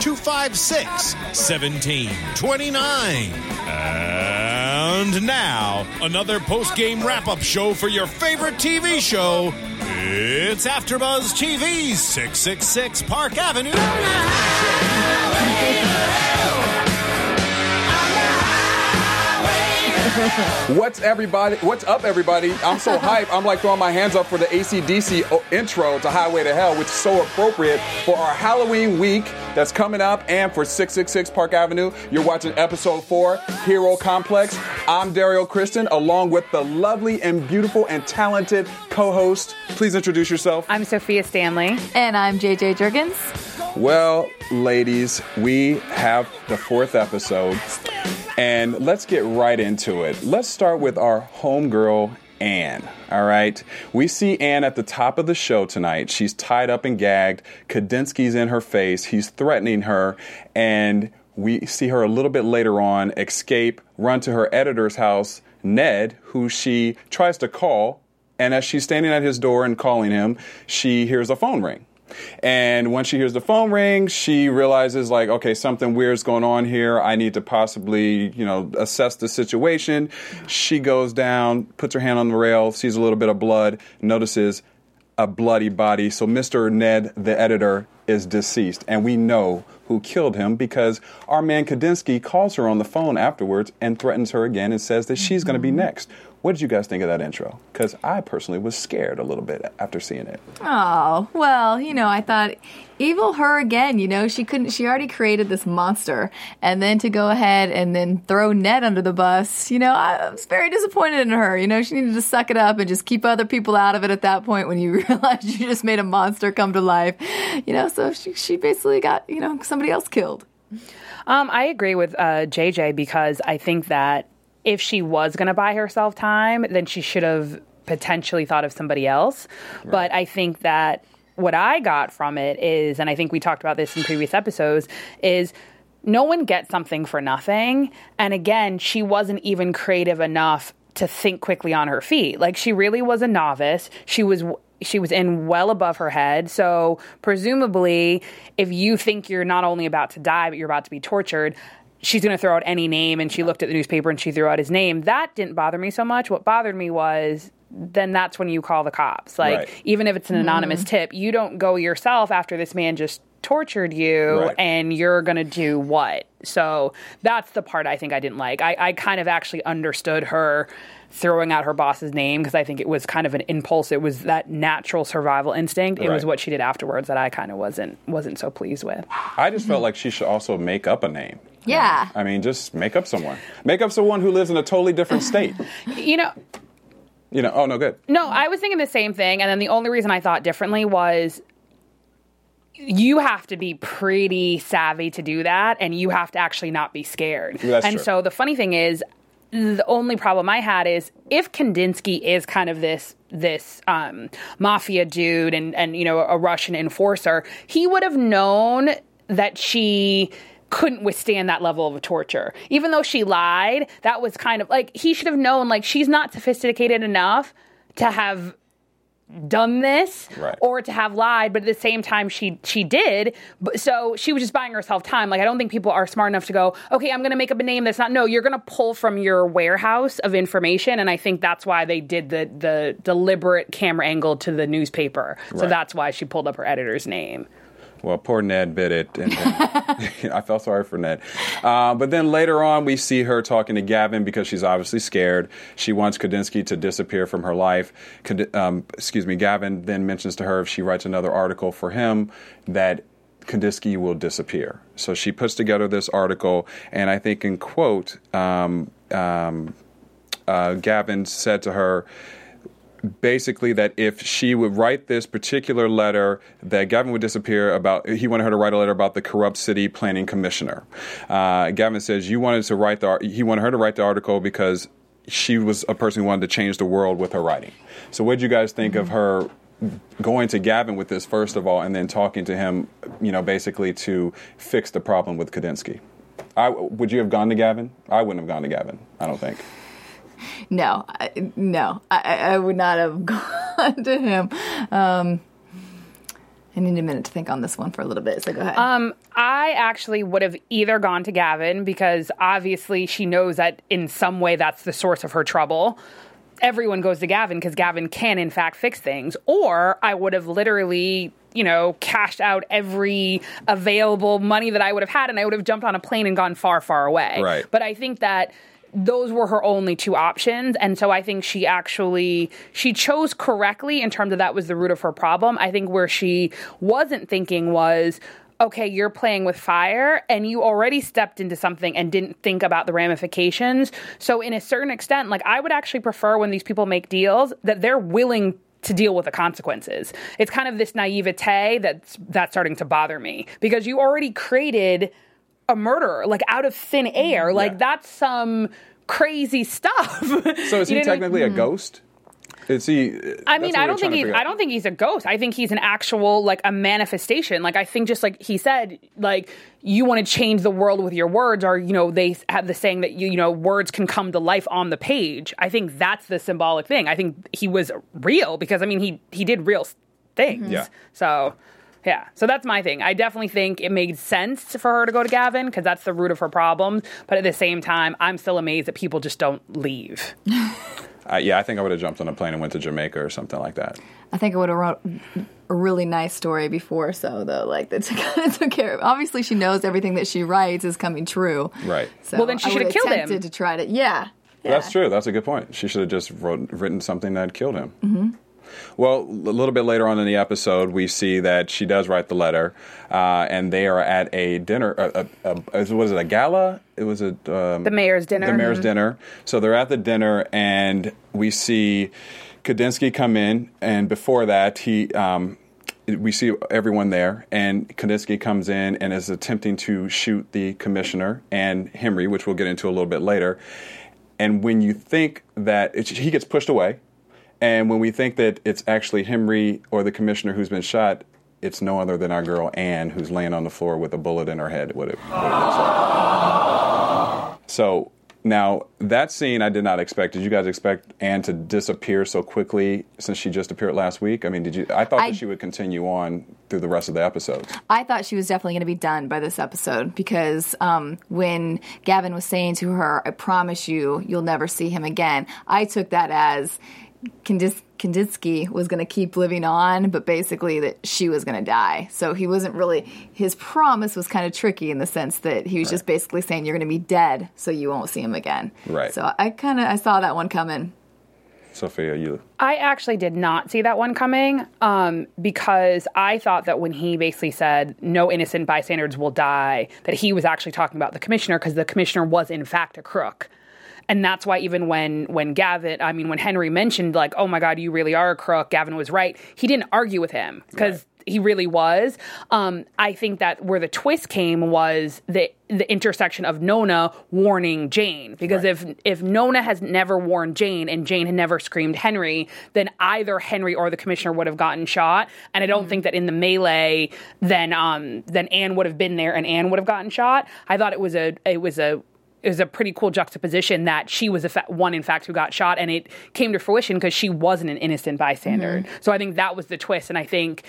256 1729. And now, another post game wrap up show for your favorite TV show. It's AfterBuzz TV's 666 Park Avenue. What's everybody? What's up, everybody? I'm so hyped. I'm like throwing my hands up for the ACDC o- oh, intro to Highway to Hell, which is so appropriate for our Halloween week that's coming up and for 666 Park Avenue. You're watching episode four, Hero Complex. I'm Dario Kristen, along with the lovely and beautiful and talented co-host. Please introduce yourself. I'm Sophia Stanley. And I'm JJ Jurgens. Well, ladies, we have the fourth episode, and let's get right into it. Let's start with our homegirl, Anne. All right. We see Anne at the top of the show tonight. She's tied up and gagged. Kandinsky's in her face. He's threatening her, and we see her a little bit later on escape, run to her editor's house, Ned, who she tries to call. And as she's standing at his door and calling him, she hears a phone ring. And when she hears the phone ring, she realizes like, okay, something weird's going on here. I need to possibly, you know, assess the situation. She goes down, puts her hand on the rail, sees a little bit of blood, notices a bloody body. So Mr. Ned, the editor, is deceased, and we know who killed him because our man Kandinsky calls her on the phone afterwards and threatens her again and says that she's going to be mm-hmm. next. What did you guys think of that intro? Because I personally was scared a little bit after seeing it. Oh, well, you know, I thought evil her again, you know, she couldn't she already created this monster and then to go ahead and then throw Ned under the bus, you know, I was very disappointed in her. You know, she needed to suck it up and just keep other people out of it at that point when you realize you just made a monster come to life. You know, so she she basically got, you know, somebody else killed. Um, I agree with uh, JJ because I think that if she was going to buy herself time, then she should have potentially thought of somebody else. Right. But I think that what I got from it is, and I think we talked about this in previous episodes, is no one gets something for nothing. And again, she wasn't even creative enough to think quickly on her feet. Like she really was a novice. She was she was in well above her head. So presumably, if you think you're not only about to die but you're about to be tortured, she's going to throw out any name and she looked at the newspaper and she threw out his name. That didn't bother me so much. What bothered me was then that's when you call the cops. Like Right. even if it's an anonymous mm-hmm. tip, you don't go yourself after this man just tortured you Right. and you're going to do what? So that's the part I think I didn't like. I, I kind of actually understood her throwing out her boss's name because I think it was kind of an impulse. It was that natural survival instinct. It was what she did afterwards that I kind of wasn't wasn't so pleased with. I just felt like she should also make up a name. Yeah. I mean, just make up someone. Make up someone who lives in a totally different state. You know, You know, oh, no, good. No, I was thinking the same thing. And then the only reason I thought differently was you have to be pretty savvy to do that, and you have to actually not be scared. That's and true. so the funny thing is, the only problem I had is if Kandinsky is kind of this this um, mafia dude and and you know a Russian enforcer, he would have known that she couldn't withstand that level of torture. Even though she lied, that was kind of like he should have known like she's not sophisticated enough to have done this Right. or to have lied but at the same time she she did. But so she was just buying herself time. Like i don't think people are smart enough to go okay i'm going to make up a name that's not no you're going to pull from your warehouse of information and i think that's why they did the the deliberate camera angle to the newspaper. So that's why she pulled up her editor's name Well, poor Ned bit it, and I felt sorry for Ned. Uh, but then later on, we see her talking to Gavin because she's obviously scared. She wants Kandinsky to disappear from her life. Um, excuse me. Gavin then mentions to her if she writes another article for him that Kandinsky will disappear. So she puts together this article, and I think in quote, um, um, uh, Gavin said to her basically that if she would write this particular letter, that Gavin would disappear about. He wanted her to write a letter about the corrupt city planning commissioner. Uh, Gavin says you wanted to write the. He wanted her to write the article because she was a person who wanted to change the world with her writing. So, what did you guys think of her? Going to Gavin with this first of all, and then talking to him, you know, basically to fix the problem with Kandinsky. I, would you have gone to Gavin? I wouldn't have gone to Gavin. I don't think. No, I, no, I, I would not have gone to him. Um, I need a minute to think on this one for a little bit. So go ahead. Um, I actually would have either gone to Gavin because obviously she knows that in some way that's the source of her trouble. Everyone goes to Gavin because Gavin can, in fact, fix things. Or I would have literally, you know, cashed out every available money that I would have had and I would have jumped on a plane and gone far, far away. Right. But I think that those were her only two options. And so i think she actually she chose correctly in terms of that was the root of her problem. I think where she wasn't thinking was okay you're playing with fire and you already stepped into something and didn't think about the ramifications. So in a certain extent like i would actually prefer when these people make deals that they're willing to deal with the consequences. It's kind of this naivete that's that's starting to bother me because you already created a murderer like out of thin air. Mm-hmm. Like Yeah. that's some crazy stuff. So is he You know mean? technically a mm-hmm. ghost? Is he? I mean, I don't think he's. I don't think he's a ghost. I think he's an actual like a manifestation. Like I think just like he said, like you want to change the world with your words, or you know they have the saying that you you know words can come to life on the page. I think that's the symbolic thing. I think he was real because I mean he he did real things. Yeah. So. Yeah, so that's my thing. I definitely think it made sense for her to go to Gavin because that's the root of her problems. But at the same time, I'm still amazed that people just don't leave. Uh, yeah, I think I would have jumped on a plane and went to Jamaica or something like that. I think I would have wrote a really nice story before, so though, like that kind of took care of. Obviously, she knows everything that she writes is coming true. Right. So Well, then she should have killed him. To try to, yeah. yeah. That's true. That's a good point. She should have just wrote, written something that killed him. Mm-hmm. Well, a little bit later on in the episode, we see that she does write the letter, uh, and they are at a dinner. A, a, a, was it a gala? It was a um, The mayor's dinner. the mayor's dinner. So they're at the dinner, and we see Kandinsky come in, and before that, he. Um, we see everyone there, and Kandinsky comes in and is attempting to shoot the commissioner and Henry, which we'll get into a little bit later. And when you think that he gets pushed away, and when we think that it's actually Henry or the commissioner who's been shot, it's no other than our girl Anne, who's laying on the floor with a bullet in her head. What it, what it like. So now that scene, I did not expect. Did you guys expect Anne to disappear so quickly since she just appeared last week? I mean, did you? I thought I- that she would continue on through the rest of the episodes. I thought she was definitely going to be done by this episode because um, when Gavin was saying to her, "I promise you, you'll never see him again," I took that as Kandis- Kandinsky was going to keep living on, but basically that she was going to die. So he wasn't really. His promise was kind of tricky in the sense that he was just basically saying, "You're going to be dead, so you won't see him again." Right. So I kind of I saw that one coming. Sophia, you. I actually did not see that one coming um, because I thought that when he basically said no innocent bystanders will die, that he was actually talking about the commissioner because the commissioner was in fact a crook. And that's why even when when Gavin, I mean when Henry mentioned like, oh my God, you really are a crook, Gavin was right. He didn't argue with him because he really was. Um, I think that where the twist came was the the intersection of Nona warning Jane because Right. if if Nona has never warned Jane and Jane had never screamed Henry, then either Henry or the commissioner would have gotten shot. And I don't think that in the melee, then um then Anne would have been there and Anne would have gotten shot. I thought it was a it was a it was a pretty cool juxtaposition that she was the fa- one in fact who got shot and it came to fruition because she wasn't an innocent bystander. Mm-hmm. So I think that was the twist and I think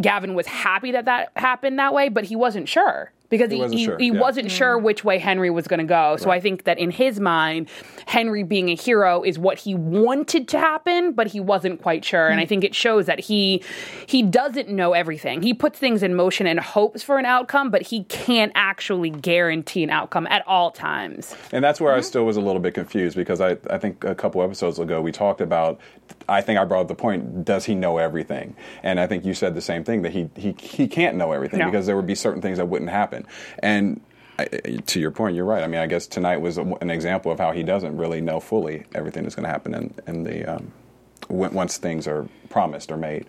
Gavin was happy that that happened that way, but he wasn't sure. Because He he, wasn't he, sure, he yeah. wasn't sure which way Henry was going to go. So I think that in his mind, Henry being a hero is what he wanted to happen, but he wasn't quite sure. Hmm. And I think it shows that he he doesn't know everything. He puts things in motion and hopes for an outcome, but he can't actually guarantee an outcome at all times. And that's where I still was a little bit confused because I, I think a couple episodes ago we talked about. I think I brought up the point: Does he know everything? And I think you said the same thing that he he he can't know everything No. because there would be certain things that wouldn't happen. And I, to your point, you're right. I mean, I guess tonight was an example of how he doesn't really know fully everything that's going to happen in in the. Um, once things are promised or made.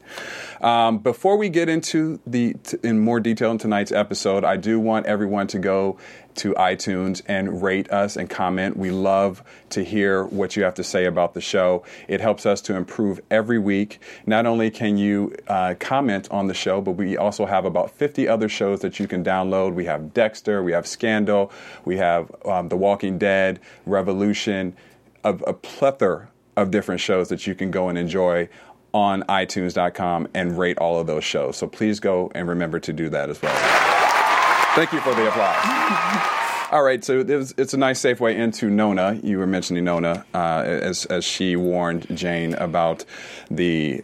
Um, before we get into the t- in more detail in tonight's episode, I do want everyone to go to iTunes and rate us and comment. We love to hear what you have to say about the show. It helps us to improve every week. Not only can you uh, comment on the show, but we also have about 50 other shows that you can download. We have Dexter, we have Scandal, we have um, The Walking Dead, Revolution, a, a plethora of different shows that you can go and enjoy on iTunes.com and rate all of those shows. So please go and remember to do that as well. Thank you for the applause. All right, so it's, a nice safe way into Nona. You were mentioning Nona uh, as as she warned Jane about the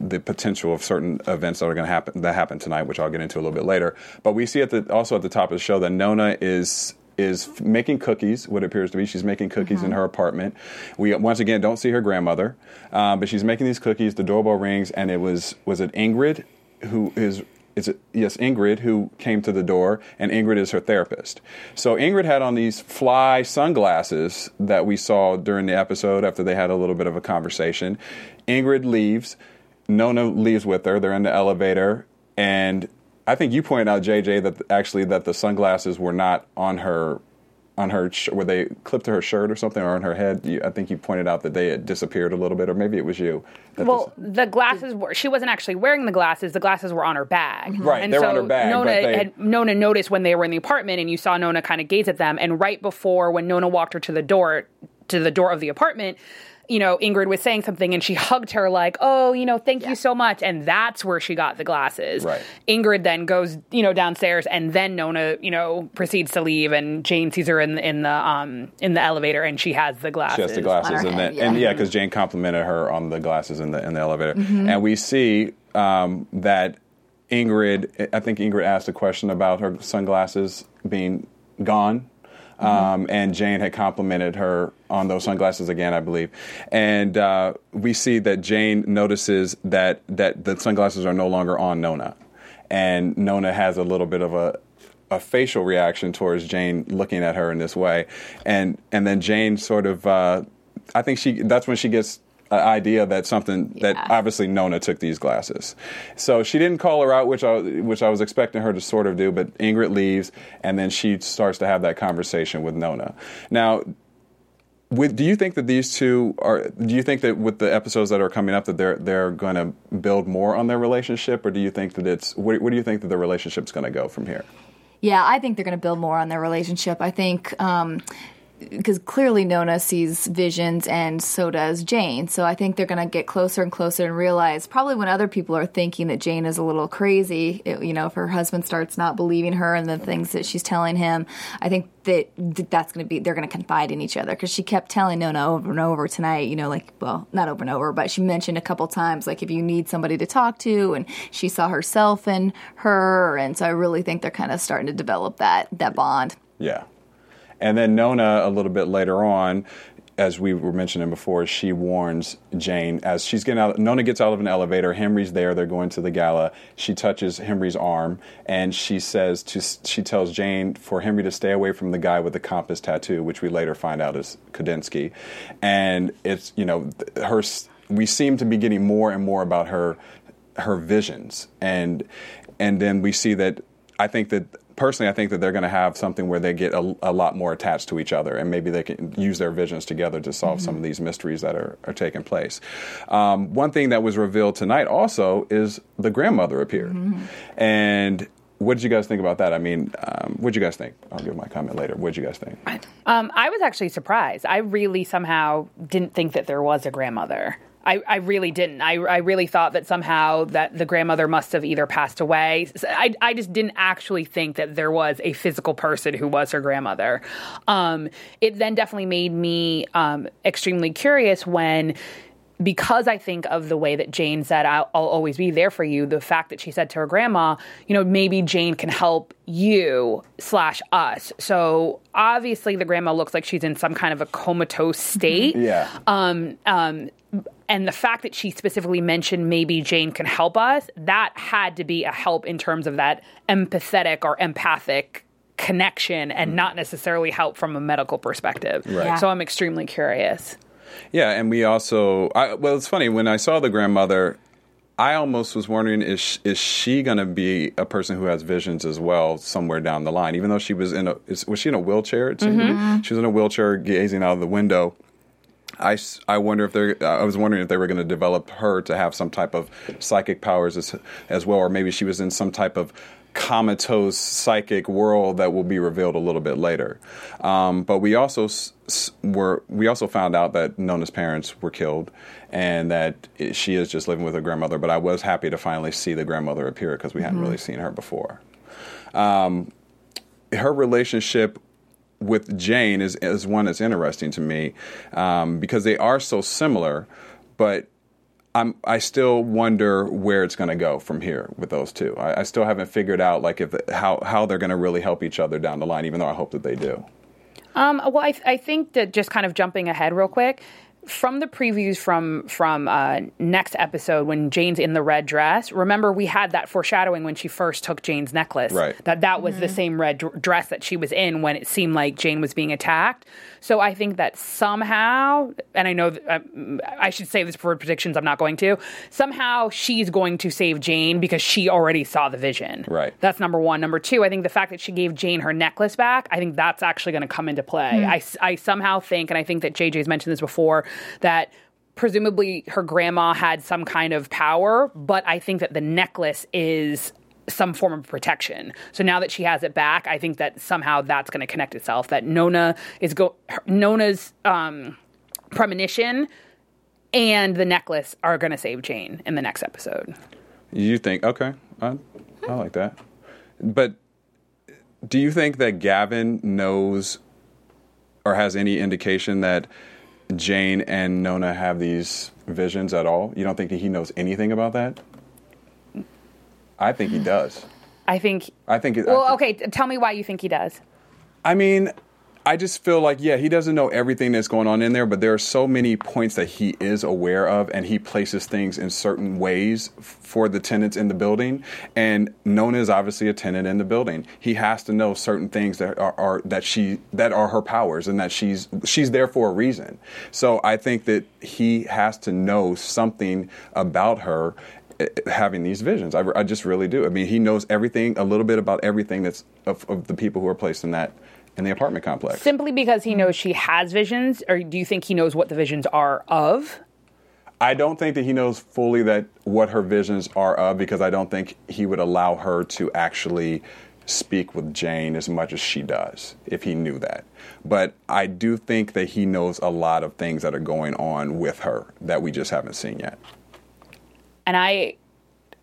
the potential of certain events that are going to happen that happen tonight, which I'll get into a little bit later. But we see at the also at the top of the show that Nona is is making cookies. What it appears to be, she's making cookies in her apartment. We once again don't see her grandmother, uh, but she's making these cookies. The doorbell rings, and it was was it Ingrid who is is it yes Ingrid who came to the door and Ingrid is her therapist. So Ingrid had on these fly sunglasses that we saw during the episode after they had a little bit of a conversation. Ingrid leaves, Nona leaves with her. They're in the elevator and I think you pointed out JJ that actually that the sunglasses were not on her on her sh- were they clipped to her shirt or something or on her head. You, I think you pointed out that they had disappeared a little bit or maybe it was you. Well, the glasses were. She wasn't actually wearing the glasses. The glasses were on her bag. Mm-hmm. Right, And they were so on her bag, Nona they- had Nona noticed when they were in the apartment, and you saw Nona kind of gaze at them. And right before when Nona walked her to the door, to the door of the apartment. You know, Ingrid was saying something and she hugged her like, "Oh, you know, thank you so much." And that's where she got the glasses. Right. Ingrid then goes, you know, downstairs, and then Nona, you know, proceeds to leave, and Jane sees her in the, in the um in the elevator, and she has the glasses. She has the glasses, and head, then and yeah. yeah, because Jane complimented her on the glasses in the in the elevator, and we see um, that Ingrid. I think Ingrid asked a question about her sunglasses being gone. Um, and Jane had complimented her on those sunglasses again, I believe. And uh, we see that Jane notices that that the sunglasses are no longer on Nona, and Nona has a little bit of a a facial reaction towards Jane looking at her in this way, and and then Jane sort of, uh, I think she that's when she gets idea that something that obviously Nona took these glasses, so she didn't call her out, which I which I was expecting her to sort of do, but Ingrid leaves, and then she starts to have that conversation with Nona. Now, with, do you think that these two are? Do you think that with the episodes that are coming up that they're they're going to build more on their relationship, or do you think that it's where, where do you think that the relationship's going to go from here? Yeah, I think they're going to build more on their relationship. I think um, because clearly Nona sees visions and so does Jane. So I think they're going to get closer and closer and realize probably when other people are thinking that Jane is a little crazy, it- you know, if her husband starts not believing her and the things that she's telling him, I think that that's going to be, they're going to confide in each other because she kept telling Nona over and over tonight, you know, like, well, not over and over, but she mentioned a couple times, like, if you need somebody to talk to, and she saw herself in her. And so I really think they're kind of starting to develop that, that bond. Yeah. And then Nona, a little bit later on, as we were mentioning before, she warns Jane as she's getting out. Nona gets out of an elevator. Henry's there. They're going to the gala. She touches Henry's arm and she says to she tells Jane for Henry to stay away from the guy with the compass tattoo, which we later find out is Kandinsky. And it's you know her. We seem to be getting more and more about her her visions and and then we see that I think that personally I think that they're going to have something where they get a, a lot more attached to each other and maybe they can use their visions together to solve some of these mysteries that are, are taking place. Um, one thing that was revealed tonight also is the grandmother appeared and what did you guys think about that? I mean, um, what did you guys think? I'll give my comment later. What did you guys think? Um, I was actually surprised. I really somehow didn't think that there was a grandmother. I, I really didn't. I, I really thought that somehow that the grandmother must have either passed away. I, I just didn't actually think that there was a physical person who was her grandmother. Um, it then definitely made me um, extremely curious when because I think of the way that Jane said, I'll, I'll, always be there for you, the fact that she said to her grandma, you know, maybe Jane can help you slash us. So obviously the grandma looks like she's in some kind of a comatose state. Yeah. Um, um, and the fact that she specifically mentioned maybe Jane can help us, that had to be a help in terms of that empathetic or empathic connection and not necessarily help from a medical perspective. Right. Yeah. So I'm extremely curious. Yeah, and we also, I, well, it's funny when I saw the grandmother. I almost was wondering is sh- is she going to be a person who has visions as well somewhere down the line? Even though she was in a is, was she in a wheelchair? To? Mm-hmm. She was in a wheelchair, gazing out of the window. I, I wonder if they I was wondering if they were going to develop her to have some type of psychic powers as, as well, or maybe she was in some type of comatose psychic world that will be revealed a little bit later. Um, but we also s- were we also found out that Nona's parents were killed, and that it, she is just living with her grandmother. But I was happy to finally see the grandmother appear because we hadn't really seen her before. Um, her relationship with Jane is, is one that's interesting to me um, because they are so similar, but I'm, I still wonder where it's going to go from here with those two. I, I still haven't figured out like if how how they're going to really help each other down the line, even though I hope that they do. Um, well, I, I think that just kind of jumping ahead real quick from the previews from from uh, next episode when Jane's in the red dress. Remember, we had that foreshadowing when she first took Jane's necklace. Right. That that was the same red dr- dress that she was in when it seemed like Jane was being attacked. So I think that somehow, and I know that, um, I should say this for predictions. I'm not going to. Somehow she's going to save Jane because she already saw the vision. Right. That's number one. Number two, I think the fact that she gave Jane her necklace back, I think that's actually going to come into play. I, I somehow think, and I think that JJ's mentioned this before, that presumably her grandma had some kind of power, but I think that the necklace is some form of protection. So now that she has it back, I think that somehow that's going to connect itself. That Nona is go her- Nona's um, premonition and the necklace are going to save Jane in the next episode. You think okay? I, I like that. But do you think that Gavin knows or has any indication that Jane and Nona have these visions at all? You don't think that he knows anything about that? I think he does. I think. I think. it- I Well, think- okay. Tell me why you think he does. I mean, I just feel like, yeah, he doesn't know everything that's going on in there, but there are so many points that he is aware of, and he places things in certain ways for the tenants in the building. And Nona is obviously a tenant in the building. He has to know certain things that are, are that she that are her powers, and that she's she's there for a reason. So I think that he has to know something about her having these visions. I, I just really do. I mean, he knows everything, a little bit about everything that's of, of the people who are placed in that in the apartment complex. Simply because he knows she has visions, or do you think he knows what the visions are of? I don't think that he knows fully that what her visions are of because I don't think he would allow her to actually speak with Jane as much as she does if he knew that. But I do think that he knows a lot of things that are going on with her that we just haven't seen yet. And I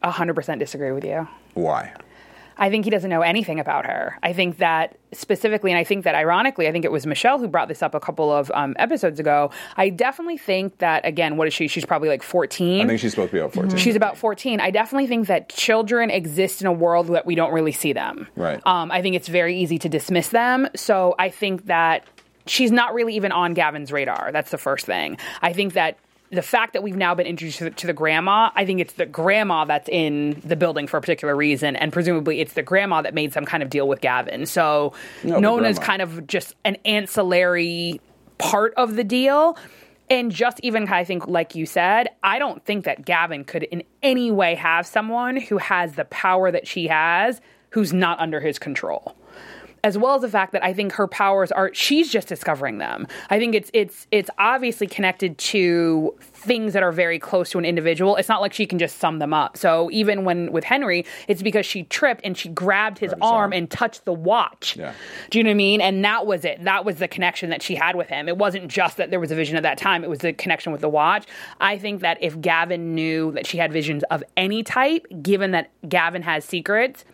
100% disagree with you. Why? I think he doesn't know anything about her. I think that specifically, and I think that ironically, I think it was Michelle who brought this up a couple of um, episodes ago. I definitely think that, again, what is she? She's probably like 14. I think she's supposed to be about 14. She's about 14. I definitely think that children exist in a world that we don't really see them. Right. Um, I think it's very easy to dismiss them. So I think that she's not really even on Gavin's radar. That's the first thing. I think that the fact that we've now been introduced to the, to the grandma, I think it's the grandma that's in the building for a particular reason, and presumably it's the grandma that made some kind of deal with Gavin. So No, Nona's kind of just an ancillary part of the deal. And just even, I think, like you said, I don't think that Gavin could in any way have someone who has the power that she has who's not under his control. As well as the fact that I think her powers are she's just discovering them. I think it's it's it's obviously connected to things that are very close to an individual. It's not like she can just sum them up. So even when with Henry, it's because she tripped and she grabbed his Grabbed his arm arm. and touched the watch. Yeah. Do you know what I mean? And that was it. That was the connection that she had with him. It wasn't just that there was a vision at that time, it was the connection with the watch. I think that if Gavin knew that she had visions of any type, given that Gavin has secrets,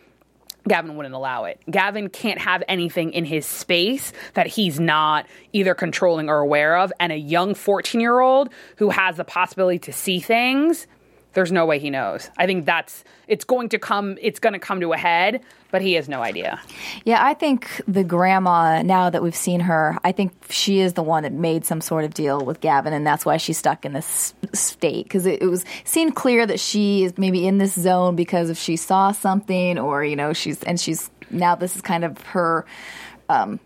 Gavin wouldn't allow it. Gavin can't have anything in his space that he's not either controlling or aware of. And a young 14 year old who has the possibility to see things, there's no way he knows. I think that's, it's going to come, it's going to come to a head, but he has no idea. Yeah, I think the grandma, now that we've seen her, I think she is the one that made some sort of deal with Gavin, and that's why she's stuck in this state. Because it, it was seemed clear that she is maybe in this zone because if she saw something, or, you know, she's, and she's, now this is kind of her, um,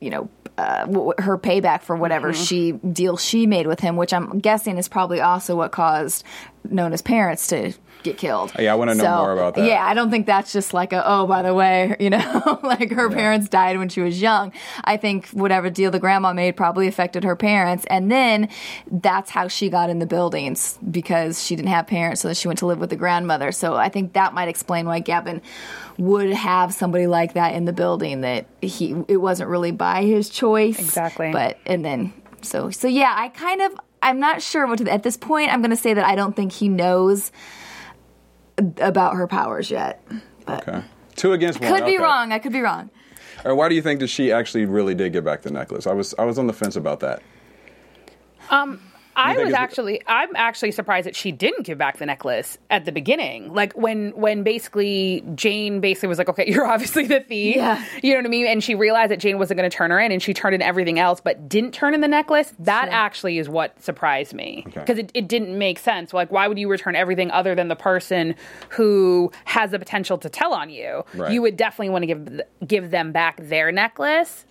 you know, uh, w- her payback for whatever she deal she made with him, which I'm guessing is probably also what caused Nona's parents to get killed. Oh, yeah, I wanna know more about that. Yeah, I don't think that's just like a oh by the way, you know, like her parents died when she was young. I think whatever deal the grandma made probably affected her parents, and then that's how she got in the buildings because she didn't have parents, so then she went to live with the grandmother. So I think that might explain why Gavin would have somebody like that in the building that he it wasn't really by his choice Exactly. but and then so so yeah i kind of i'm not sure what to at this point i'm going to say that i don't think he knows about her powers yet but Okay. Two against one. could be okay. wrong i could be wrong Or why do you think that she actually really did get back the necklace? I was I was on the fence about that. Um, I was actually I'm actually surprised that she didn't give back the necklace at the beginning. Like when when basically Jane basically was like, "Okay, you're obviously the thief." Yeah. You know what I mean? And she realized that Jane wasn't going to turn her in and she turned in everything else but didn't turn in the necklace. That actually is what surprised me. Okay. Because it, it didn't make sense. Like why would you return everything other than the person who has the potential to tell on you? Right. You would definitely want to give give them back their necklace.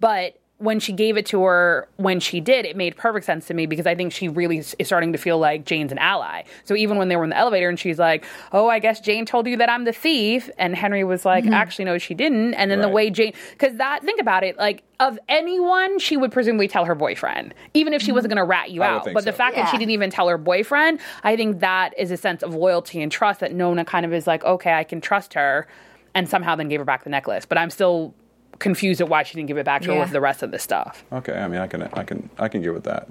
But when she gave it to her, when she did, it made perfect sense to me because I think she really is starting to feel like Jane's an ally. So even when they were in the elevator and she's like, "Oh, I guess Jane told you that I'm the thief," and Henry was like, mm-hmm. "Actually, no, she didn't." And then the way Jane, because that, think about it, like of anyone, she would presumably tell her boyfriend, even if she wasn't going to rat you I out. But the so. fact that she didn't even tell her boyfriend, I think that is a sense of loyalty and trust that Nona kind of is like, okay, I can trust her, and somehow then gave her back the necklace. But I'm still confused at why she didn't give it back to her Yeah. with the rest of the stuff. Okay, I mean, I can, I can, I can get with that.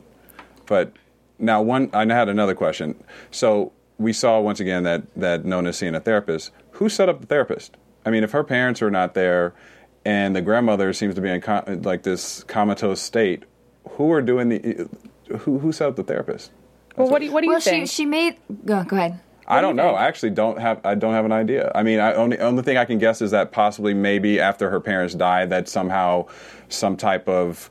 But now, one, I had another question. So we saw once again that that Nona's seeing a therapist. Who set up the therapist? I mean, if her parents are not there, and the grandmother seems to be in co- like this comatose state, who are doing the? Who who set up the therapist? Well, what do you, what do you well she think? she made go, go ahead I don't do know. think? I actually don't have. I don't have an idea. I mean, I only only thing I can guess is that possibly maybe after her parents died, that somehow some type of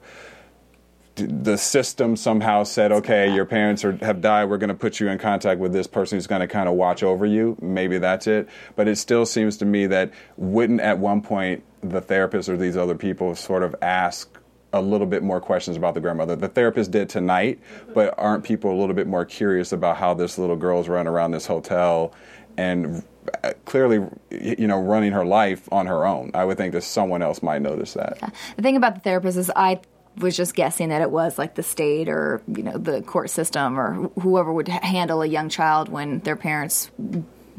the system somehow said, okay, your parents are, have died. We're going to put you in contact with this person who's going to kind of watch over you. Maybe that's it. But it still seems to me that wouldn't at one point the therapist or these other people sort of ask a little bit more questions about the grandmother. The therapist did tonight, but aren't people a little bit more curious about how this little girl's run around this hotel and uh, clearly, you know, running her life on her own? I would think that someone else might notice that. The thing about the therapist is I was just guessing that it was like the state or you know the court system or whoever would handle a young child when their parents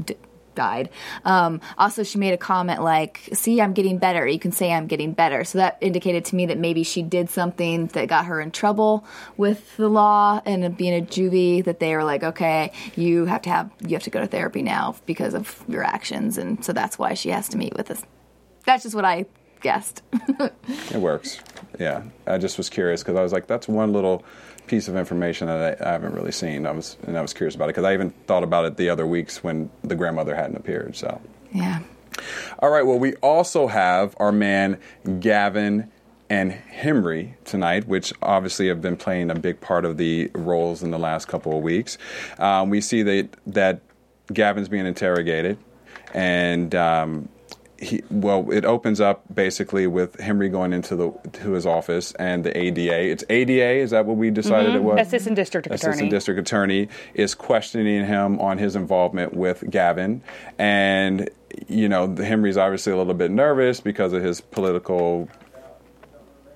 d- died. Um, also, she made a comment like, "See, I'm getting better. You can say I'm getting better." So that indicated to me that maybe she did something that got her in trouble with the law and being a juvie. That they were like, "Okay, you have to have you have to go to therapy now because of your actions," and so that's why she has to meet with us. That's just what I guessed. It works. Yeah, I just was curious because I was like, that's one little piece of information that I, I haven't really seen. I was and I was curious about it because I even thought about it the other weeks when the grandmother hadn't appeared. So, yeah. all right. Well, we also have our man Gavin and Henry tonight, which obviously have been playing a big part of the roles in the last couple of weeks. Um, we see that that Gavin's being interrogated, and um, he, well, it opens up basically with Henry going into the to his office and the ADA. It's ADA. Is that what we decided it mm-hmm. was? Assistant District Attorney. Assistant District Attorney is questioning him on his involvement with Gavin, and you know Henry's obviously a little bit nervous because of his political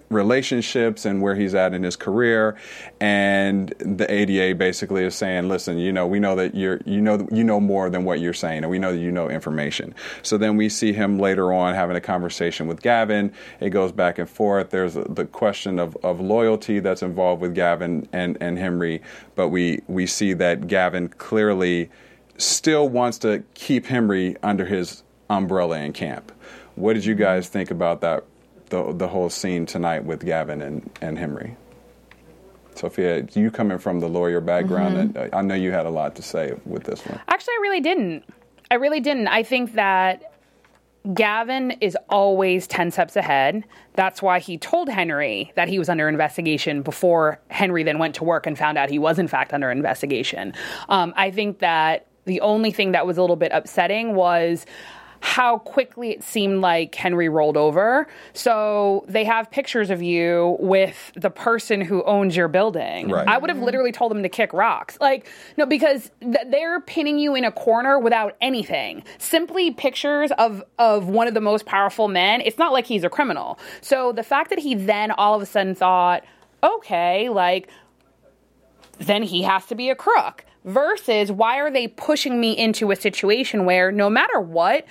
relationships and where he's at in his career. And the ADA basically is saying listen you know we know that you're you know you know more than what you're saying and we know that you know information. So then we see him later on having a conversation with Gavin. It goes back and forth. There's the question of, of loyalty that's involved with Gavin and, and Henry. But we we see that Gavin clearly still wants to keep Henry under his umbrella in camp. What did you guys think about that the the whole scene tonight with Gavin and, and Henry. Sophia, you coming from the lawyer background, Mm-hmm. I know you had a lot to say with this one. Actually, I really didn't. I really didn't. I think that Gavin is always 10 steps ahead. That's why he told Henry that he was under investigation before Henry then went to work and found out he was, in fact, under investigation. Um, I think that the only thing that was a little bit upsetting was how quickly it seemed like Henry rolled over. So they have pictures of you with the person who owns your building. Right. I would have literally told them to kick rocks. Like, no, because th- they're pinning you in a corner without anything. Simply pictures of, of one of the most powerful men. It's not like he's a criminal. So the fact that he then all of a sudden thought, okay, like, then he has to be a crook. Versus, why are they pushing me into a situation where no matter what,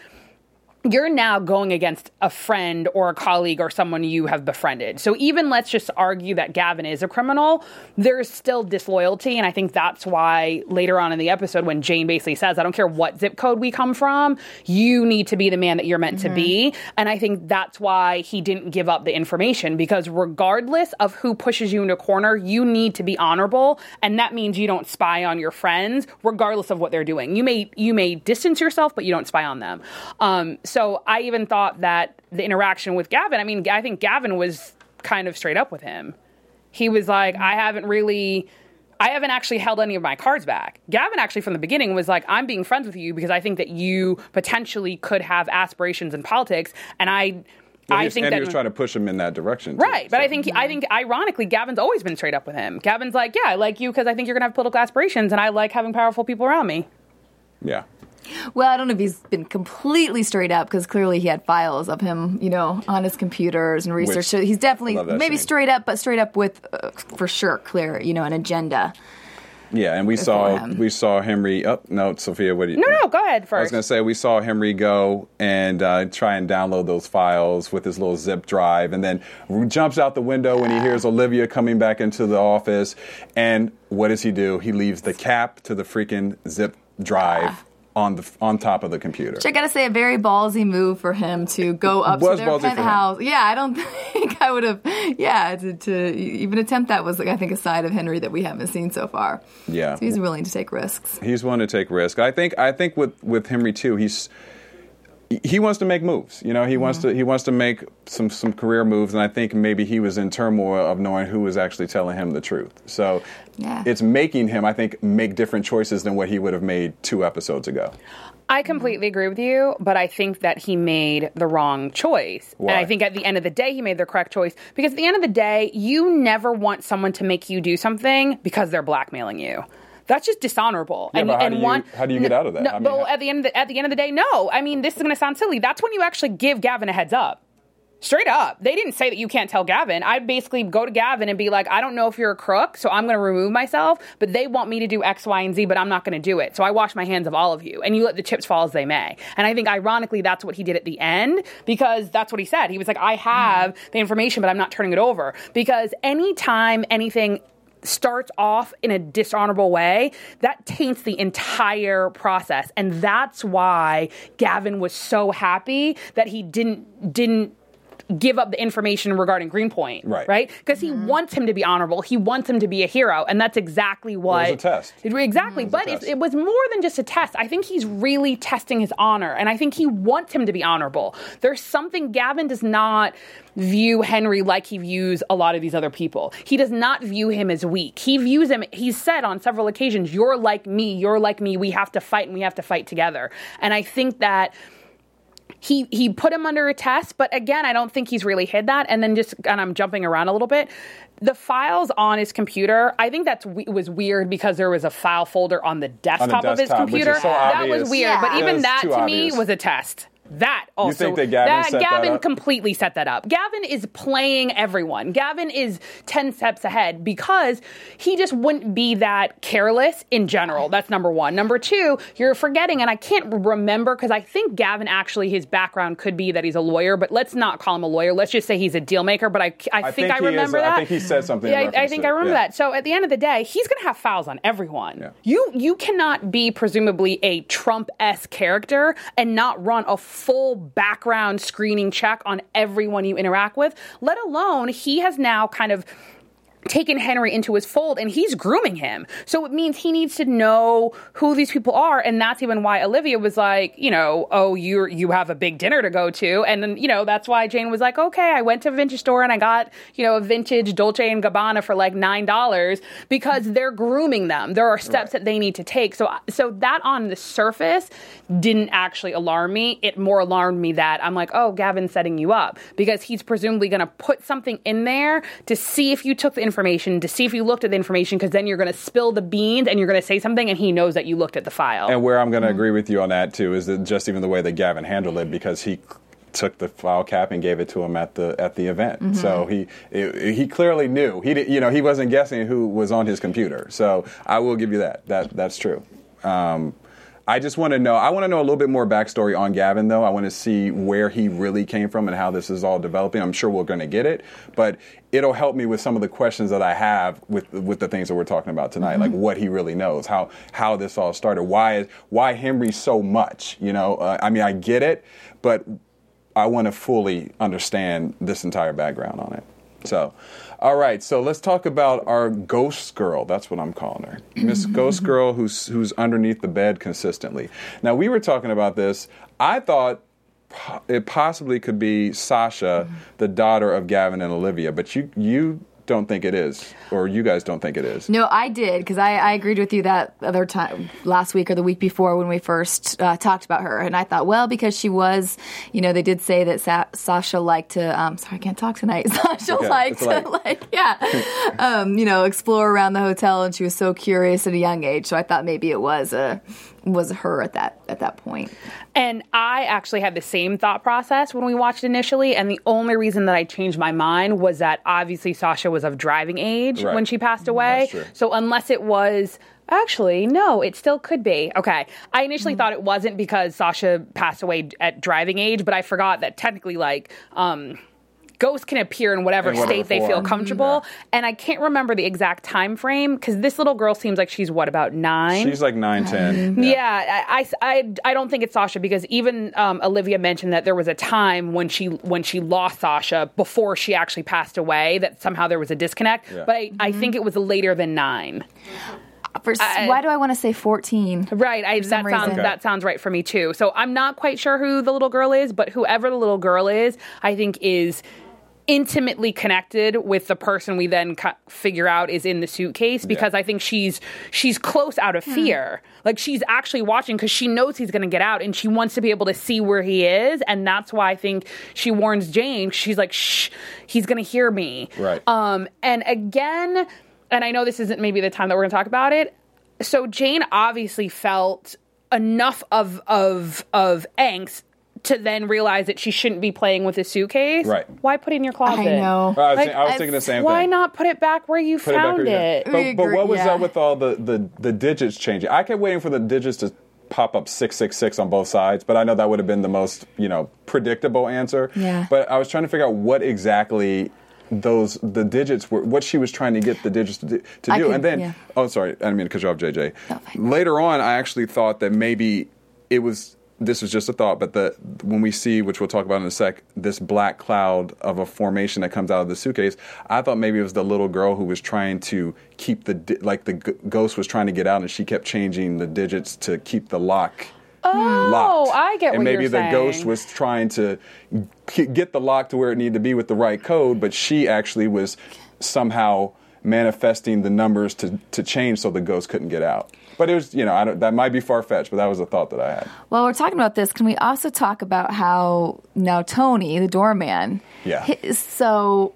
you're now going against a friend or a colleague or someone you have befriended. So even let's just argue that Gavin is a criminal, there's still disloyalty. And I think that's why later on in the episode, when Jane basically says, I don't care what zip code we come from, you need to be the man that you're meant to be. And I think that's why he didn't give up the information because regardless of who pushes you in a corner, you need to be honorable. And that means you don't spy on your friends, regardless of what they're doing. You may, you may distance yourself, but you don't spy on them. Um, so I even thought that the interaction with Gavin, I mean, I think Gavin was kind of straight up with him. He was like, I haven't really. I haven't actually held any of my cards back. Gavin actually from the beginning was like, I'm being friends with you because I think that you potentially could have aspirations in politics, and I, Well, I think and that he was trying to push him in that direction. too, Right, but so- I think I mm-hmm. think ironically, Gavin's always been straight up with him. Gavin's like, yeah, I like you because I think you're gonna have political aspirations, and I like having powerful people around me. yeah. Well, I don't know if he's been completely straight up because clearly he had files of him, you know, on his computers and research. Which- so he's definitely I love that maybe scene. straight up, but straight up with, uh, for sure, clear, you know, an agenda. Yeah, and we saw him. we saw Henry. Oh no, Sophia, what do you? No, no, go ahead I was going to say we saw Henry go and uh, try and download those files with his little zip drive, and then jumps out the window when he hears Olivia coming back into the office. And what does he do? He leaves the cap to the freaking zip drive on the on top of the computer. Which I gotta say, a very ballsy move for him to go up to their ballsy for him. penthouse. Yeah, I don't think I would have. Yeah, to, to even attempt that was, like, I think, a side of Henry that we haven't seen so far. Yeah. so he's willing to take risks. He's willing to take risk. I think. I think with with Henry too. He's he wants to make moves. You know, he mm-hmm. wants to he wants to make some some career moves, and I think maybe he was in turmoil of knowing who was actually telling him the truth. So Yeah. it's making him, I think, make different choices than what he would have made two episodes ago. I completely agree with you, but I think that he made the wrong choice. Why? And I think at the end of the day, he made the correct choice because at the end of the day, you never want someone to make you do something because they're blackmailing you. That's just dishonorable. Yeah, and but how and do you- one, how do you get out of that? No, I mean, but at the end of the, at the end of the day, no. I mean, this is going to sound silly. That's when you actually give Gavin a heads up. Straight up. They didn't say that you can't tell Gavin. I'd basically go to Gavin and be like, I don't know if you're a crook, so I'm going to remove myself, but they want me to do X, Y, and Z, but I'm not going to do it. So I wash my hands of all of you, and you let the chips fall as they may. And I think, ironically, that's what he did at the end because that's what he said. He was like, I have mm-hmm. the information, but I'm not turning it over. Because anytime anything starts off in a dishonorable way, that taints the entire process. And that's why Gavin was so happy that he didn't didn't give up the information regarding Greenpoint. Right. Right? Because he mm-hmm. wants him to be honorable. He wants him to be a hero. And that's exactly what Was a test. It- exactly. Mm-hmm. But a it, test. it was more than just a test. I think he's really testing his honor. And I think he wants him to be honorable. There's something Gavin does not view Henry like he views a lot of these other people. He does not view him as weak. He views him, he's said on several occasions, you're like me, you're like me, we have to fight and we have to fight together. And I think that he he put him under a test, but again, I don't think he's really hid that. And then just and I'm jumping around a little bit. The files on his computer, I think that's we- was weird because there was a file folder on the desktop, of his desktop, which computer. is so that obvious. was weird, Yeah. but even it's that to obvious. me was a test. That also think that Gavin set that Gavin up? completely set that up. Gavin is playing everyone. Gavin is 10 steps ahead because he just wouldn't be that careless in general. That's number 1. Number 2, you're forgetting and I can't remember cuz I think Gavin actually his background could be that he's a lawyer, but let's not call him a lawyer. Let's just say he's a deal maker, but I I, I think, think I remember is. remember I think he said something Yeah, I, I think I remember Yeah. that. So at the end of the day, he's going to have files on everyone. Yeah. You you cannot be presumably a Trump-esque character and not run a full background screening check on everyone you interact with. Let alone he has now kind of taken Henry into his fold and he's grooming him. So it means he needs to know who these people are and that's even why Olivia was like, you know, oh you you have a big dinner to go to and then, you know, that's why Jane was like, "Okay, I went to a vintage store and I got, you know, a vintage Dolce and Gabbana for like $9 because they're grooming them. There are steps that they need to take." So so that on the surface didn't actually alarm me. It more alarmed me that I'm like, "Oh, Gavin's setting you up because he's presumably going to put something in there to see if you took the information, to see if you looked at the information because then you're going to spill the beans and you're going to say something and he knows that you looked at the file." And where I'm going to agree with you on that too is that just even the way that Gavin handled it because he took the file cap and gave it to him at the at the event. So he it, he clearly knew. He did, you know he wasn't guessing who was on his computer. So I will give you that. That that's true. Um, I just want to know. I want to know a little bit more backstory on Gavin, though. I want to see where he really came from and how this is all developing. I'm sure we're going to get it, but it'll help me with some of the questions that I have with with the things that we're talking about tonight, like what he really knows, how how this all started, why is why Henry so much. You know, uh, I mean, I get it, but I want to fully understand this entire background on it. So, all right. So let's talk about our ghost girl. That's what I'm calling her, Miss Ghost Girl, who's who's underneath the bed consistently. Now we were talking about this. I thought it possibly could be Sasha, the daughter of Gavin and Olivia, but you you don't think it is, or you guys don't think it is. No, I did because I, I agreed with you that other time last week or the week before when we first uh, talked about her, and I thought, well, because she was, you know, they did say that Sa- Sasha liked to. Um, sorry, I can't talk tonight. Sasha Okay, liked to, like- like, yeah, um, you know, explore around the hotel, and she was so curious at a young age. So I thought maybe it was a was her at that at that point. And I actually had the same thought process when we watched initially. And the only reason that I changed my mind was that obviously Sasha was of driving age Right. when she passed away. That's true. So unless it was. Actually, no, it still could be. Okay. I initially thought it wasn't because Sasha passed away at driving age, but I forgot that technically, like, um, ghosts can appear in whatever, In whatever state they feel form. comfortable. Mm-hmm. And I can't remember the exact time frame because this little girl seems like she's what, about nine? She's like nine, ten. Yeah, I, I, I, I don't think it's Sasha because even um, Olivia mentioned that there was a time when she when she lost Sasha before she actually passed away that somehow there was a disconnect. Yeah. But I, I mm-hmm. think it was later than nine. Uh, for, s I- why do I want to say fourteen? Right, I, that some sounds. Okay. that sounds right for me too. So I'm not quite sure who the little girl is, but whoever the little girl is, I think is intimately connected with the person we then cu- figure out is in the suitcase because I think she's she's close out of fear. Like she's actually watching because she knows he's going to get out and she wants to be able to see where he is and that's why I think she warns Jane. She's like, "Shh, he's going to hear me." Right. Um, and again, and I know this isn't maybe the time that we're going to talk about it. So Jane obviously felt enough of of of angst to then realize that she shouldn't be playing with a suitcase. Right. Why put it in your closet? I know. I was, Like, think- I was thinking the same Why thing. Why not put it back where you Put it back found you- it? But, We but what was yeah. up with all the, the, the digits changing? I kept waiting for the digits to pop up 666 on both sides, but I know that would have been the most, you know, predictable answer. Yeah. But I was trying to figure out what exactly those the digits were what she was trying to get the digits to do, to do. could- and then yeah. oh sorry, I didn't mean to cut you off, JJ. No. Later on I actually thought that maybe it was this was just a thought, but the when we see, which we'll talk about in a sec, this black cloud of a formation that comes out of the suitcase, I thought maybe it was the little girl who was trying to keep the like the g- ghost was trying to get out, and she kept changing the digits to keep the lock. Oh, locked. I get and maybe the saying. ghost was trying to get the lock to where it needed to be with the right code, but she actually was somehow manifesting the numbers to, to change so the ghost couldn't get out. But it was, you know, I don't, that might be far fetched, but that was a thought that I had. While we're talking about this, can we also talk about how now Tony, the doorman, Yeah. hi- so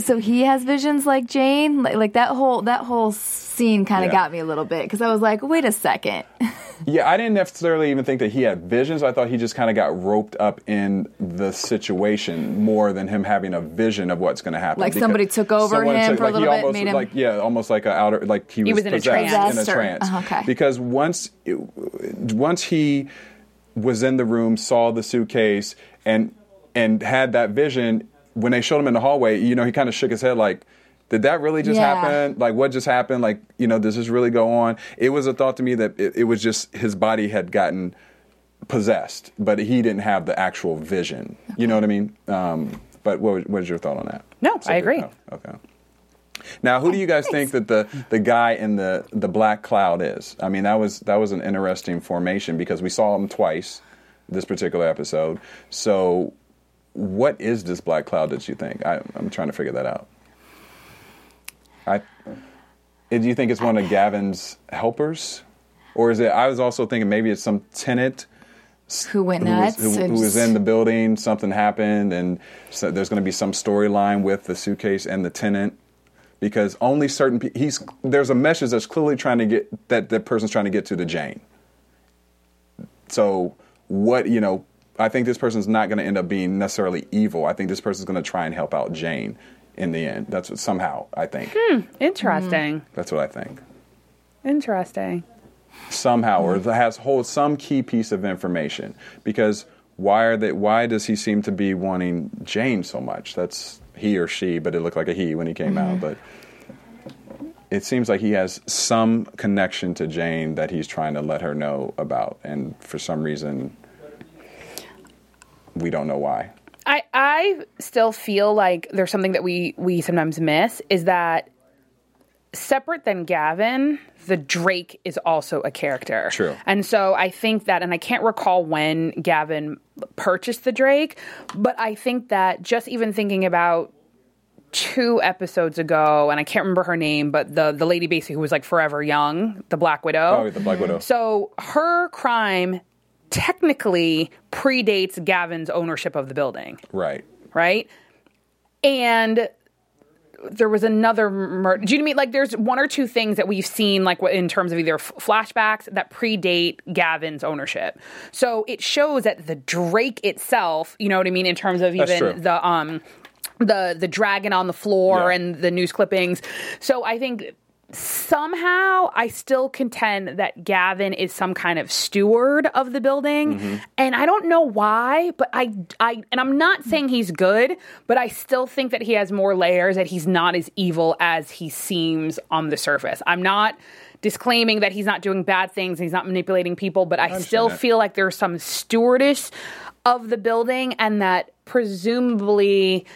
so he has visions like Jane, like, like that whole that whole scene kind of Yeah. got me a little bit because I was like, wait a second, Yeah, I didn't necessarily even think that he had visions. I thought he just kind of got roped up in the situation more than him having a vision of what's going to happen. Like somebody took over someone him for a like he little bit, almost, made him- like yeah, almost like a outer like he was, was in a possessed, trance. in a trance. uh, okay. Because once it, once he was in the room, saw the suitcase, and and had that vision. When they showed him in the hallway, you know, he kind of shook his head like. Did that really just Yeah. happen? Like, what just happened? Like, you know, does this really go on? It was a thought to me that it, it was just his body had gotten possessed, but he didn't have the actual vision. You know what I mean? Um, but what, was- what is your thought on that? No, I agree. oh, okay. Now, who do you guys think that the, the guy in the, the black cloud is? I mean, that was that was an interesting formation because we saw him twice this particular episode. So, what is this black cloud that you think? I, I'm trying to figure that out. I uh, do you think it's one of Gavin's helpers, or is it? I was also thinking maybe it's some tenant who went who was, nuts? who, who was in the building. Something happened, and so there's going to be some storyline with the suitcase and the tenant. Because only certain pe- he's there's a message that's clearly trying to get that that person's trying to get to the Jane. So what you know, I think this person's not going to end up being necessarily evil. I think this person's going to try and help out Jane in the end. That's what somehow I think. Hmm, Interesting. That's what I think. Interesting. somehow or has holds some key piece of information because why are they why does he seem to be wanting Jane so much that's he or she but it looked like a he when he came out but it seems like he has some connection to Jane that he's trying to let her know about and for some reason we don't know why I I still feel like there's something that we we sometimes miss is that separate than Gavin, the Drake is also a character. True. And so I think that, and I can't recall when Gavin purchased the Drake, but I think that just even thinking about two episodes ago, and I can't remember her name, but the the lady basically who was like forever young, the Black Widow. oh the Black Widow So her crime technically predates Gavin's ownership of the building, right right? And there was another murder. Do you know I mean? Like, there's one or two things that we've seen, like what- in terms of either f- flashbacks that predate Gavin's ownership. So it shows that the Drake itself, you know what I mean, in terms of even the um the the dragon on the floor Yeah. and the news clippings. So I think somehow I still contend that Gavin is some kind of steward of the building. Mm-hmm. And I don't know why, but I I and I'm not saying he's good, but I still think that he has more layers that he's not as evil as he seems on the surface. I'm not disclaiming that he's not doing bad things, he's not manipulating people, but I, still that. feel like there's some stewardess of the building and that presumably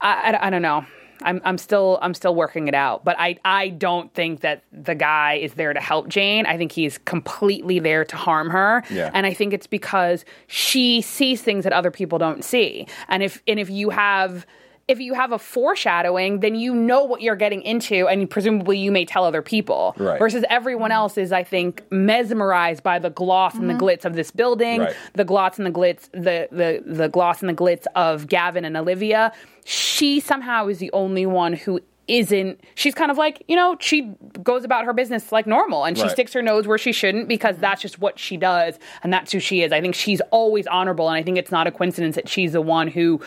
I, I, I don't know. I'm, I'm still I'm still working it out, but I I don't think that the guy is there to help Jane. I think he's completely there to harm her, Yeah. and I think it's because she sees things that other people don't see. And if and if you have if you have a foreshadowing, then you know what you're getting into, and presumably you may tell other people. Right. Versus everyone else is, I think, mesmerized by the gloss and the mm-hmm. glitz of this building, Right. the gloss and the glitz, the the the gloss and the glitz of Gavin and Olivia. She somehow is the only one who isn't. She's kind of like you know she goes about her business like normal, and she Right. sticks her nose where she shouldn't because that's just what she does, and that's who she is. I think she's always honorable, and I think it's not a coincidence that she's the one who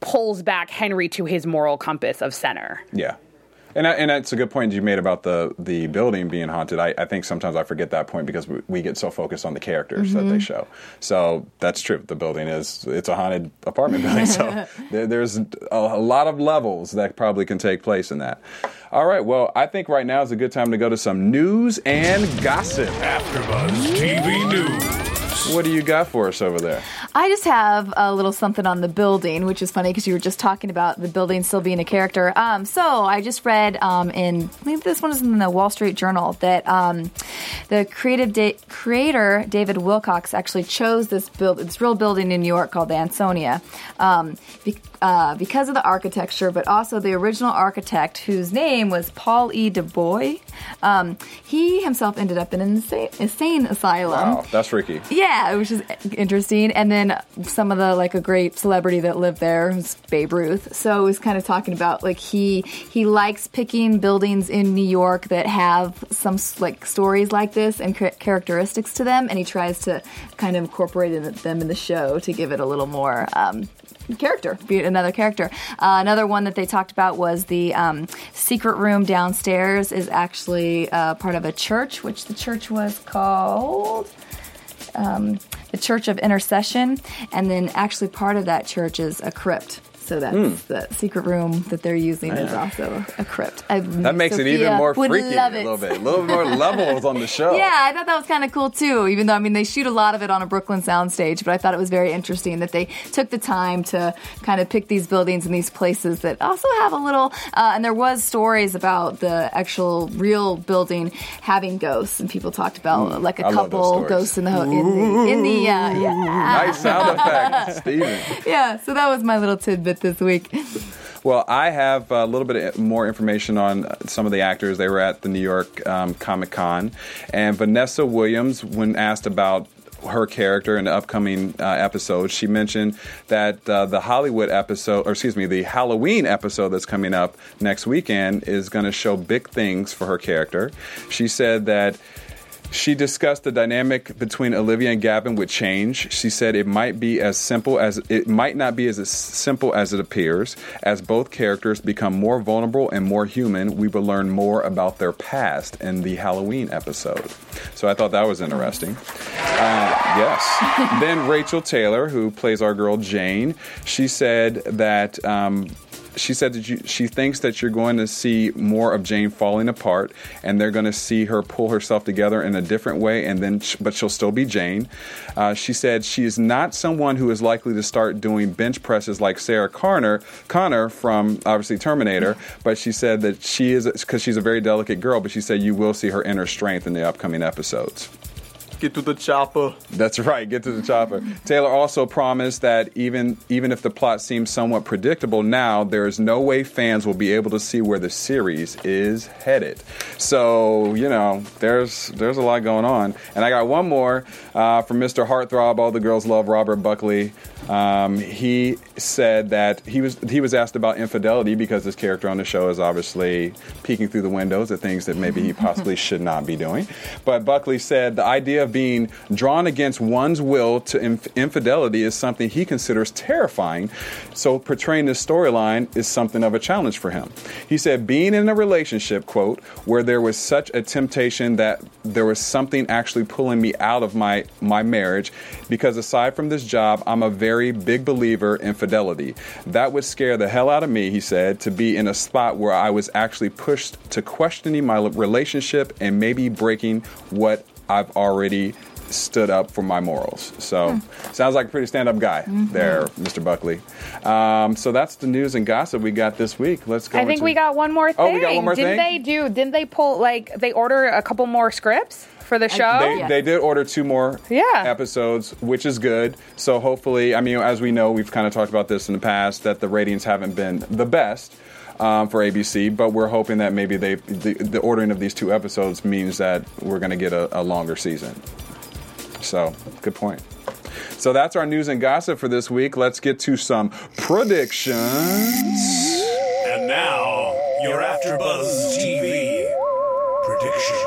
pulls back Henry to his moral compass of center. Yeah. And, I, and that's a good point you made about the, the building being haunted. I, I think sometimes I forget that point because we, we get so focused on the characters that they mm-hmm. show. So that's true. The building is it's a haunted apartment building. So there, there's a, a lot of levels that probably can take place in that. All right. Well, I think right now is a good time to go to some news and gossip. AfterBuzz TV News. What do you got for us over there? I just have a little something on the building, which is funny because you were just talking about the building still being a character. Um, so I just read um, in maybe this one is in the Wall Street Journal that um, the creative da- creator David Wilcox actually chose this build this real building in New York called the Ansonia. Um, be- uh, because of the architecture, but also the original architect, whose name was Paul E. Duboy. Um, he himself ended up in an insane, insane asylum. Wow, that's freaky. Yeah, which is interesting. And then some of the like a great celebrity that lived there was Babe Ruth. So it was kind of talking about like he he likes picking buildings in New York that have some like stories like this and char- characteristics to them, and he tries to kind of incorporate them in the show to give it a little more. Um, character, be another character. Uh, another one that they talked about was the um, secret room downstairs is actually uh, part of a church, which the church was called um, the Church of Intercession, and then actually part of that church is a crypt. So that's the secret room that they're using is also a crypt. I, That makes it even more freaky a little bit. A little more levels on the show. Yeah, I thought that was kind of cool too. Even though I mean they shoot a lot of it on a Brooklyn soundstage, but I thought it was very interesting that they took the time to kind of pick these buildings and these places that also have a little. Uh, and there was stories about the actual real building having ghosts, and people talked about like a Mm, I couple ghosts in the ho- in the, in the uh, yeah Nice sound effect, Steven. yeah. So that was my little tidbit this week. Well, I have a little bit more information on some of the actors. They were at the New York um, Comic Con, and Vanessa Williams, when asked about her character in the upcoming uh, episode, she mentioned that uh, the Hollywood episode, or excuse me, the Halloween episode that's coming up next weekend is going to show big things for her character. She said that. She discussed the dynamic between Olivia and Gavin would change. She said it might be as simple as it might not be as simple as it appears. As both characters become more vulnerable and more human, we will learn more about their past in the Halloween episode. So I thought that was interesting. Uh, yes. then Rachael Taylor, who plays our girl Jane, she said that. Um, she said that you, she thinks that you're going to see more of Jane falling apart, and they're going to see her pull herself together in a different way, and then, but she'll still be Jane. Uh, she said she is not someone who is likely to start doing bench presses like Sarah Connor, Connor from obviously Terminator, but she said that she is because she's a very delicate girl, but she said you will see her inner strength in the upcoming episodes. Get to the chopper. That's right. Get to the chopper. Taylor also promised that even even if the plot seems somewhat predictable now, there is no way fans will be able to see where the series is headed. So you know, there's there's a lot going on. And I got one more uh, from Mr. Heartthrob. All the girls love Robert Buckley. Um, he said that he was he was asked about infidelity because his character on the show is obviously peeking through the windows at things that maybe he possibly should not be doing. But Buckley said the idea of being drawn against one's will to inf- infidelity is something he considers terrifying. So portraying this storyline is something of a challenge for him. He said being in a relationship, quote, where there was such a temptation that there was something actually pulling me out of my my marriage because aside from this job, I'm a very big believer in fidelity. That would scare the hell out of me, he said, to be in a spot where I was actually pushed to questioning my relationship and maybe breaking what I've already stood up for my morals. So, sounds like a pretty stand up guy there, Mr. Buckley. Um, so, that's the news and gossip we got this week. Let's go. I think we got one more thing. Oh, we got one more didn't thing? they do? Didn't they pull like they order a couple more scripts for the show? They, Yes. they did order two more Yeah. episodes, which is good. So hopefully, I mean, as we know, we've kind of talked about this in the past that the ratings haven't been the best um, for ABC, but we're hoping that maybe they the, the ordering of these two episodes means that we're going to get a, a longer season. So, good point. So that's our news and gossip for this week. Let's get to some predictions. And now, your AfterBuzz TV predictions.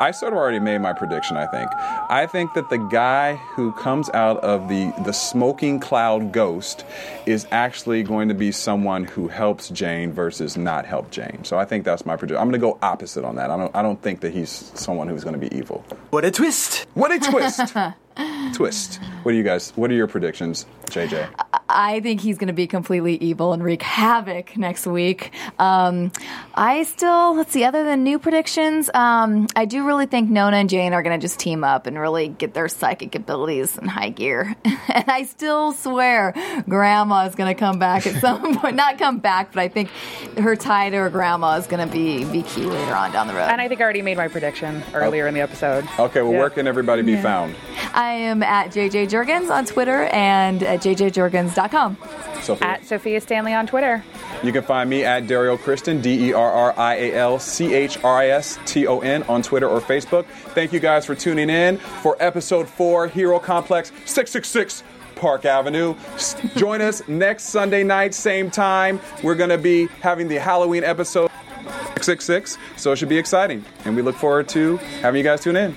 I sort of already made my prediction, I think. I think that the guy who comes out of the, the smoking cloud ghost is actually going to be someone who helps Jane versus not help Jane. So I think that's my prediction. I'm going to go opposite on that. I don't, I don't think that he's someone who's going to be evil. What a twist! What a twist! twist. What do you guys, what are your predictions, JJ? I think he's going to be completely evil and wreak havoc next week. Um, I still, let's see, other than new predictions, um, I do really think Nona and Jane are going to just team up and really get their psychic abilities in high gear. and I still swear Grandma is going to come back at some point. Not come back, but I think her tie to her grandma is going to be, be key later on down the road. And I think I already made my prediction earlier in the episode. Okay, well, Yeah. where can everybody be found? I am at JJ Jurgens on Twitter and at jjjurgens.com. Sophia? At Sophia Stanley on Twitter. You can find me at Derrial Christon, D E R R I A L C H R I S T O N on Twitter or Facebook. Thank you guys for tuning in for episode four, Hero Complex 666 Park Avenue. Join us next Sunday night, same time. We're going to be having the Halloween episode 666, so it should be exciting. And we look forward to having you guys tune in.